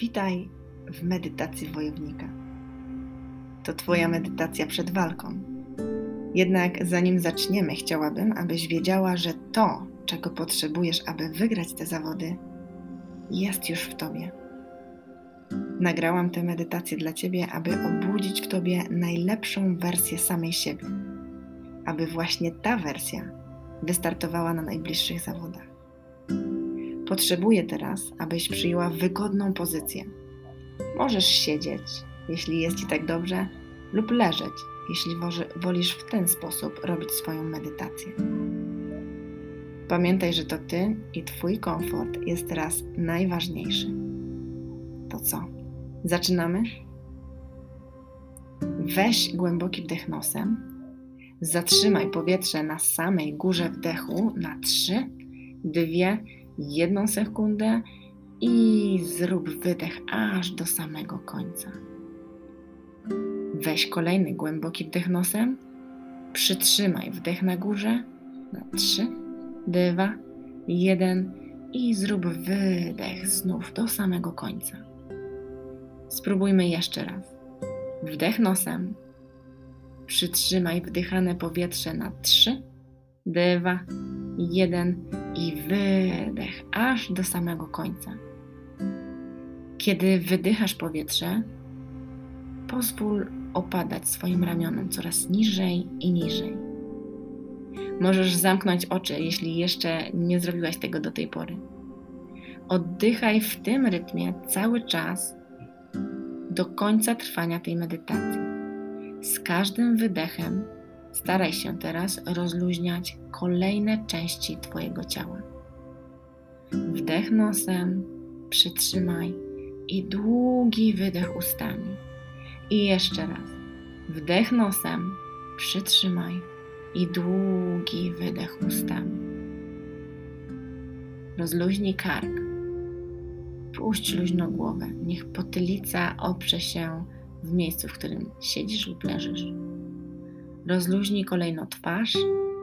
Witaj w medytacji wojownika. To Twoja medytacja przed walką. Jednak zanim zaczniemy, chciałabym, abyś wiedziała, że to, czego potrzebujesz, aby wygrać te zawody, jest już w Tobie. Nagrałam tę medytację dla Ciebie, aby obudzić w Tobie najlepszą wersję samej siebie, aby właśnie ta wersja wystartowała na najbliższych zawodach. Potrzebuję teraz, abyś przyjęła wygodną pozycję. Możesz siedzieć, jeśli jest Ci tak dobrze, lub leżeć, jeśli wolisz w ten sposób robić swoją medytację. Pamiętaj, że to Ty i Twój komfort jest teraz najważniejszy. To co? Zaczynamy? Weź głęboki wdech nosem. Zatrzymaj powietrze na samej górze wdechu na 3, 2, jedną sekundę i zrób wydech aż do samego końca. Weź kolejny głęboki wdech nosem, przytrzymaj wdech na górze na 3, 2, 1 i zrób wydech znów do samego końca. Spróbujmy jeszcze raz. Wdech nosem, przytrzymaj wdychane powietrze na 3, 2, 1 i wydech aż do samego końca. Kiedy wydychasz powietrze, pozwól opadać swoim ramionom coraz niżej i niżej. Możesz zamknąć oczy, jeśli jeszcze nie zrobiłaś tego do tej pory. Oddychaj w tym rytmie cały czas do końca trwania tej medytacji. Z każdym wydechem Staraj się teraz rozluźniać kolejne części Twojego ciała. Wdech nosem, przytrzymaj i długi wydech ustami. I jeszcze raz. Wdech nosem, przytrzymaj i długi wydech ustami. Rozluźnij kark. Puść luźno głowę. Niech potylica oprze się w miejscu, w którym siedzisz lub leżysz. Rozluźnij kolejno twarz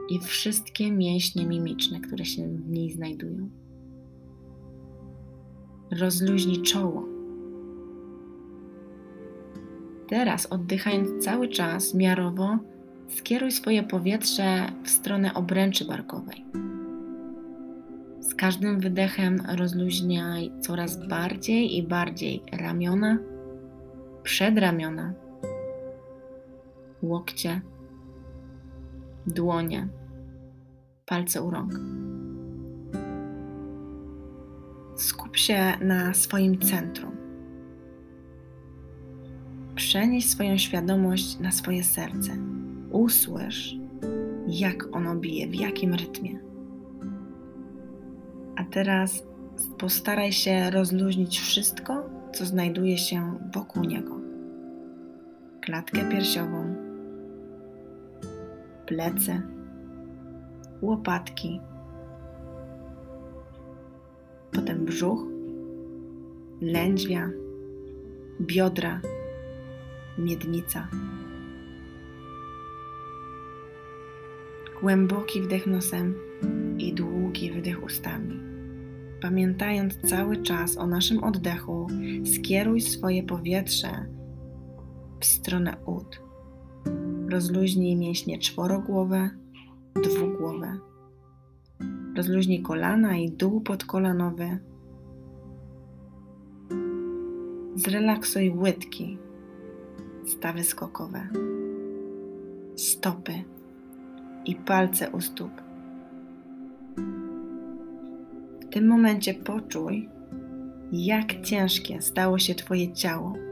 i wszystkie mięśnie mimiczne, które się w niej znajdują. Rozluźnij czoło. Teraz oddychając cały czas miarowo, skieruj swoje powietrze w stronę obręczy barkowej. Z każdym wydechem rozluźniaj coraz bardziej i bardziej ramiona, przedramiona, łokcie dłonie, palce u rąk. Skup się na swoim centrum. Przenieś swoją świadomość na swoje serce. Usłysz, jak ono bije, w jakim rytmie. A teraz postaraj się rozluźnić wszystko, co znajduje się wokół niego. Klatkę piersiową, plecy, łopatki, potem brzuch, lędźwia, biodra, miednica. Głęboki wdech nosem i długi wydech ustami. Pamiętając cały czas o naszym oddechu, skieruj swoje powietrze w stronę ud Rozluźnij mięśnie czworogłowe, dwugłowe. Rozluźnij kolana i dół podkolanowy. Zrelaksuj łydki, stawy skokowe, stopy i palce u stóp. W tym momencie poczuj, jak ciężkie stało się Twoje ciało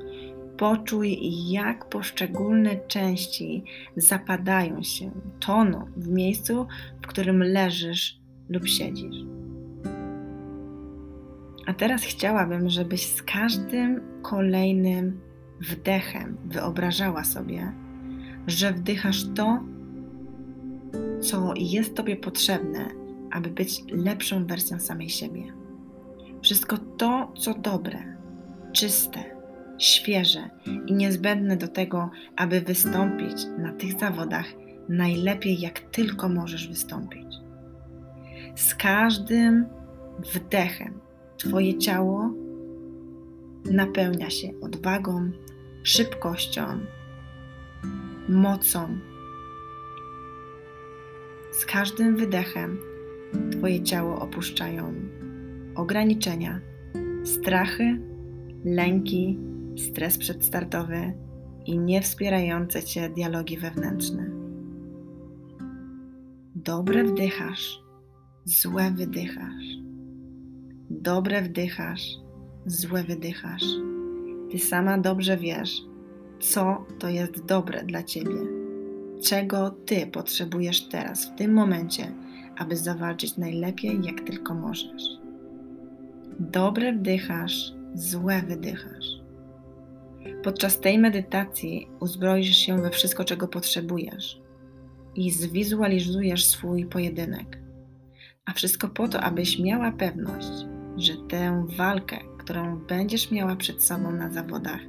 Poczuj, jak poszczególne części zapadają się, toną w miejscu, w którym leżysz lub siedzisz. A teraz chciałabym, żebyś z każdym kolejnym wdechem wyobrażała sobie, że wdychasz to, co jest Tobie potrzebne, aby być lepszą wersją samej siebie. Wszystko to, co dobre, czyste, świeże i niezbędne do tego, aby wystąpić na tych zawodach najlepiej, jak tylko możesz wystąpić. Z każdym wdechem Twoje ciało napełnia się odwagą, szybkością, mocą. Z każdym wydechem Twoje ciało opuszczają ograniczenia, strachy, lęki, stres przedstartowy i niewspierające Cię dialogi wewnętrzne. Dobre wdychasz, złe wydychasz. Dobre wdychasz, złe wydychasz. Ty sama dobrze wiesz, co to jest dobre dla Ciebie, czego Ty potrzebujesz teraz, w tym momencie, aby zawalczyć najlepiej, jak tylko możesz. Dobre wdychasz, złe wydychasz. Podczas tej medytacji uzbroisz się we wszystko, czego potrzebujesz i zwizualizujesz swój pojedynek. A wszystko po to, abyś miała pewność, że tę walkę, którą będziesz miała przed sobą na zawodach,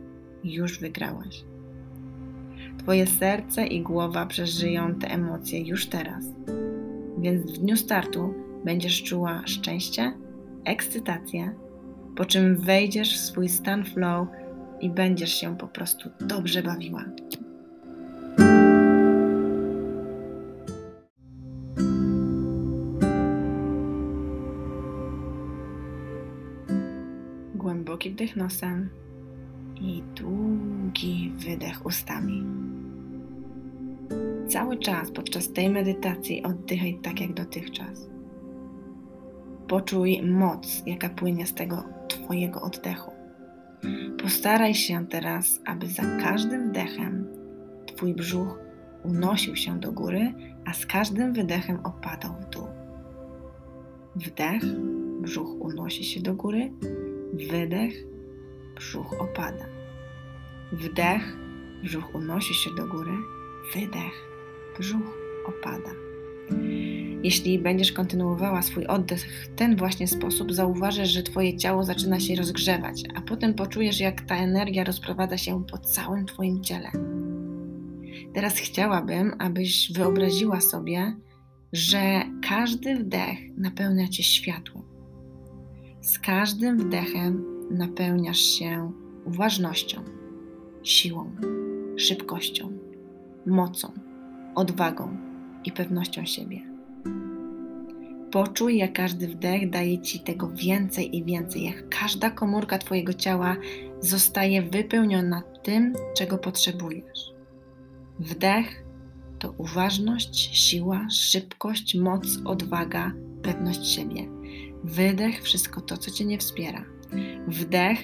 już wygrałaś. Twoje serce i głowa przeżyją te emocje już teraz, więc w dniu startu będziesz czuła szczęście, ekscytację, po czym wejdziesz w swój stan flow i będziesz się po prostu dobrze bawiła. Głęboki wdech nosem i długi wydech ustami. Cały czas podczas tej medytacji oddychaj tak jak dotychczas. Poczuj moc, jaka płynie z tego Twojego oddechu. Postaraj się teraz, aby za każdym wdechem Twój brzuch unosił się do góry, a z każdym wydechem opadał w dół. Wdech, brzuch unosi się do góry, wydech, brzuch opada. Wdech, brzuch unosi się do góry, wydech, brzuch opada. Jeśli będziesz kontynuowała swój oddech w ten właśnie sposób, zauważysz, że Twoje ciało zaczyna się rozgrzewać, a potem poczujesz, jak ta energia rozprowadza się po całym Twoim ciele. Teraz chciałabym, abyś wyobraziła sobie, że każdy wdech napełnia Cię światłem. Z każdym wdechem napełniasz się uważnością, siłą, szybkością, mocą, odwagą i pewnością siebie. Poczuj, jak każdy wdech daje ci tego więcej i więcej, jak każda komórka Twojego ciała zostaje wypełniona tym, czego potrzebujesz. Wdech to uważność, siła, szybkość, moc, odwaga, pewność siebie. Wydech wszystko to, co Cię nie wspiera. Wdech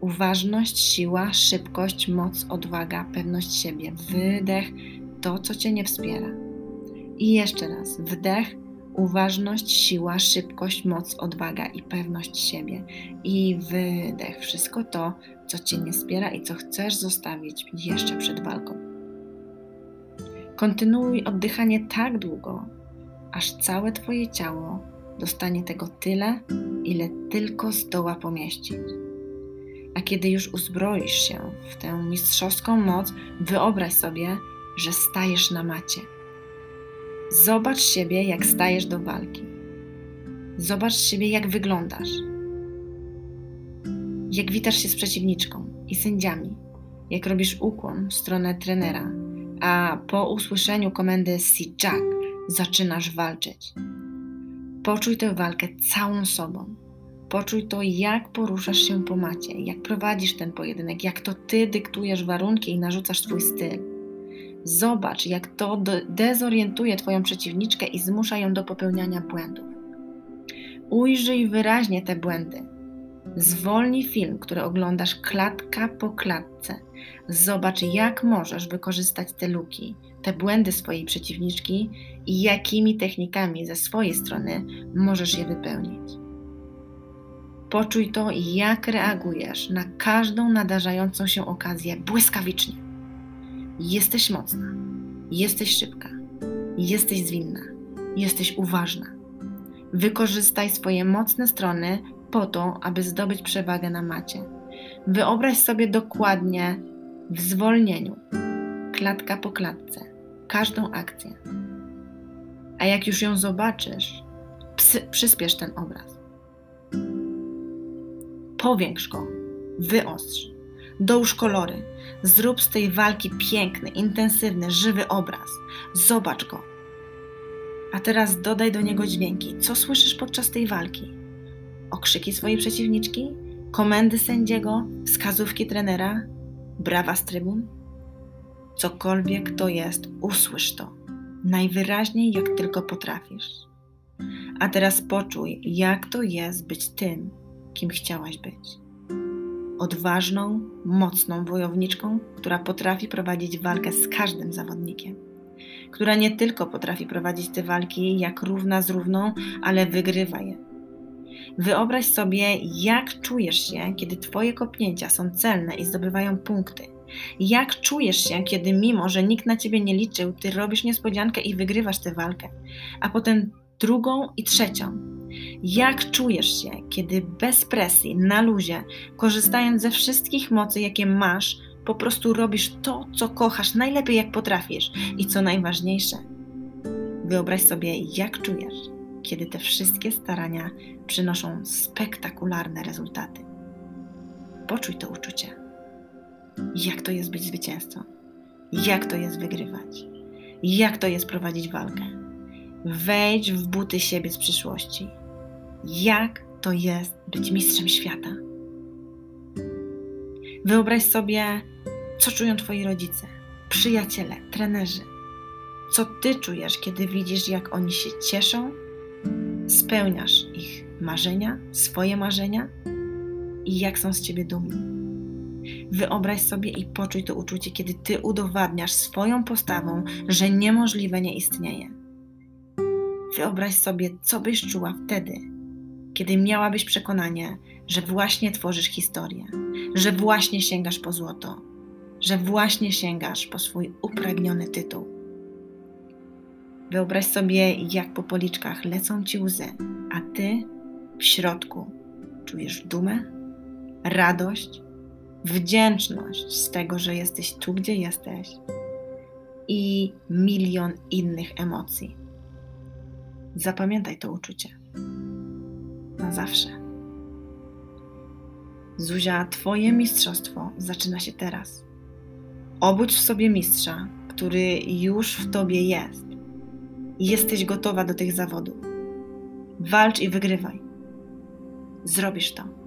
uważność, siła, szybkość, moc, odwaga, pewność siebie. Wydech to, co Cię nie wspiera. I jeszcze raz wdech uważność, siła, szybkość, moc, odwaga i pewność siebie. I wydech, wszystko to, co cię nie wspiera i co chcesz zostawić jeszcze przed walką. Kontynuuj oddychanie tak długo, aż całe Twoje ciało dostanie tego tyle, ile tylko zdoła pomieścić. A kiedy już uzbroisz się w tę mistrzowską moc, wyobraź sobie, że stajesz na macie Zobacz siebie, jak stajesz do walki. Zobacz siebie, jak wyglądasz. Jak witasz się z przeciwniczką i sędziami. Jak robisz ukłon w stronę trenera, a po usłyszeniu komendy "See Jack" zaczynasz walczyć. Poczuj tę walkę całą sobą. Poczuj to, jak poruszasz się po macie, jak prowadzisz ten pojedynek, jak to ty dyktujesz warunki i narzucasz swój styl. Zobacz, jak to dezorientuje Twoją przeciwniczkę i zmusza ją do popełniania błędów. Ujrzyj wyraźnie te błędy. Zwolnij film, który oglądasz klatka po klatce. Zobacz, jak możesz wykorzystać te luki, te błędy swojej przeciwniczki i jakimi technikami ze swojej strony możesz je wypełnić. Poczuj to, jak reagujesz na każdą nadarzającą się okazję błyskawicznie. Jesteś mocna, jesteś szybka, jesteś zwinna, jesteś uważna. Wykorzystaj swoje mocne strony po to, aby zdobyć przewagę na macie. Wyobraź sobie dokładnie w zwolnieniu, klatka po klatce, każdą akcję. A jak już ją zobaczysz, psy, przyspiesz ten obraz. Powiększ go, Wyostrz. Dołóż kolory. Zrób z tej walki piękny, intensywny, żywy obraz. Zobacz go. A teraz dodaj do niego dźwięki. Co słyszysz podczas tej walki? Okrzyki swojej przeciwniczki? Komendy sędziego? Wskazówki trenera? Brawa z trybun? Cokolwiek to jest, usłysz to. Najwyraźniej, jak tylko potrafisz. A teraz poczuj, jak to jest być tym, kim chciałaś być odważną, mocną wojowniczką, która potrafi prowadzić walkę z każdym zawodnikiem. Która nie tylko potrafi prowadzić te walki jak równa z równą, ale wygrywa je. Wyobraź sobie, jak czujesz się, kiedy Twoje kopnięcia są celne i zdobywają punkty. Jak czujesz się, kiedy mimo, że nikt na Ciebie nie liczył, Ty robisz niespodziankę i wygrywasz tę walkę, a potem drugą i trzecią. Jak czujesz się, kiedy bez presji, na luzie, korzystając ze wszystkich mocy, jakie masz, po prostu robisz to, co kochasz najlepiej, jak potrafisz i co najważniejsze, wyobraź sobie, jak czujesz, kiedy te wszystkie starania przynoszą spektakularne rezultaty. Poczuj to uczucie. Jak to jest być zwycięzcą? Jak to jest wygrywać? Jak to jest prowadzić walkę? Wejdź w buty siebie z przyszłości. Jak to jest być mistrzem świata? Wyobraź sobie, co czują Twoi rodzice, przyjaciele, trenerzy. Co Ty czujesz, kiedy widzisz, jak oni się cieszą, spełniasz ich marzenia, swoje marzenia i jak są z Ciebie dumni. Wyobraź sobie i poczuj to uczucie, kiedy Ty udowadniasz swoją postawą, że niemożliwe nie istnieje Wyobraź sobie, co byś czuła wtedy, kiedy miałabyś przekonanie, że właśnie tworzysz historię, że właśnie sięgasz po złoto, że właśnie sięgasz po swój upragniony tytuł. Wyobraź sobie, jak po policzkach lecą ci łzy, a ty w środku czujesz dumę, radość, wdzięczność z tego, że jesteś tu, gdzie jesteś i milion innych emocji. Zapamiętaj to uczucie. Zawsze. Zuzia, Twoje mistrzostwo zaczyna się teraz. Obudź w sobie mistrza, który już w Tobie jest. Jesteś gotowa do tych zawodów. Walcz i wygrywaj. Zrobisz to.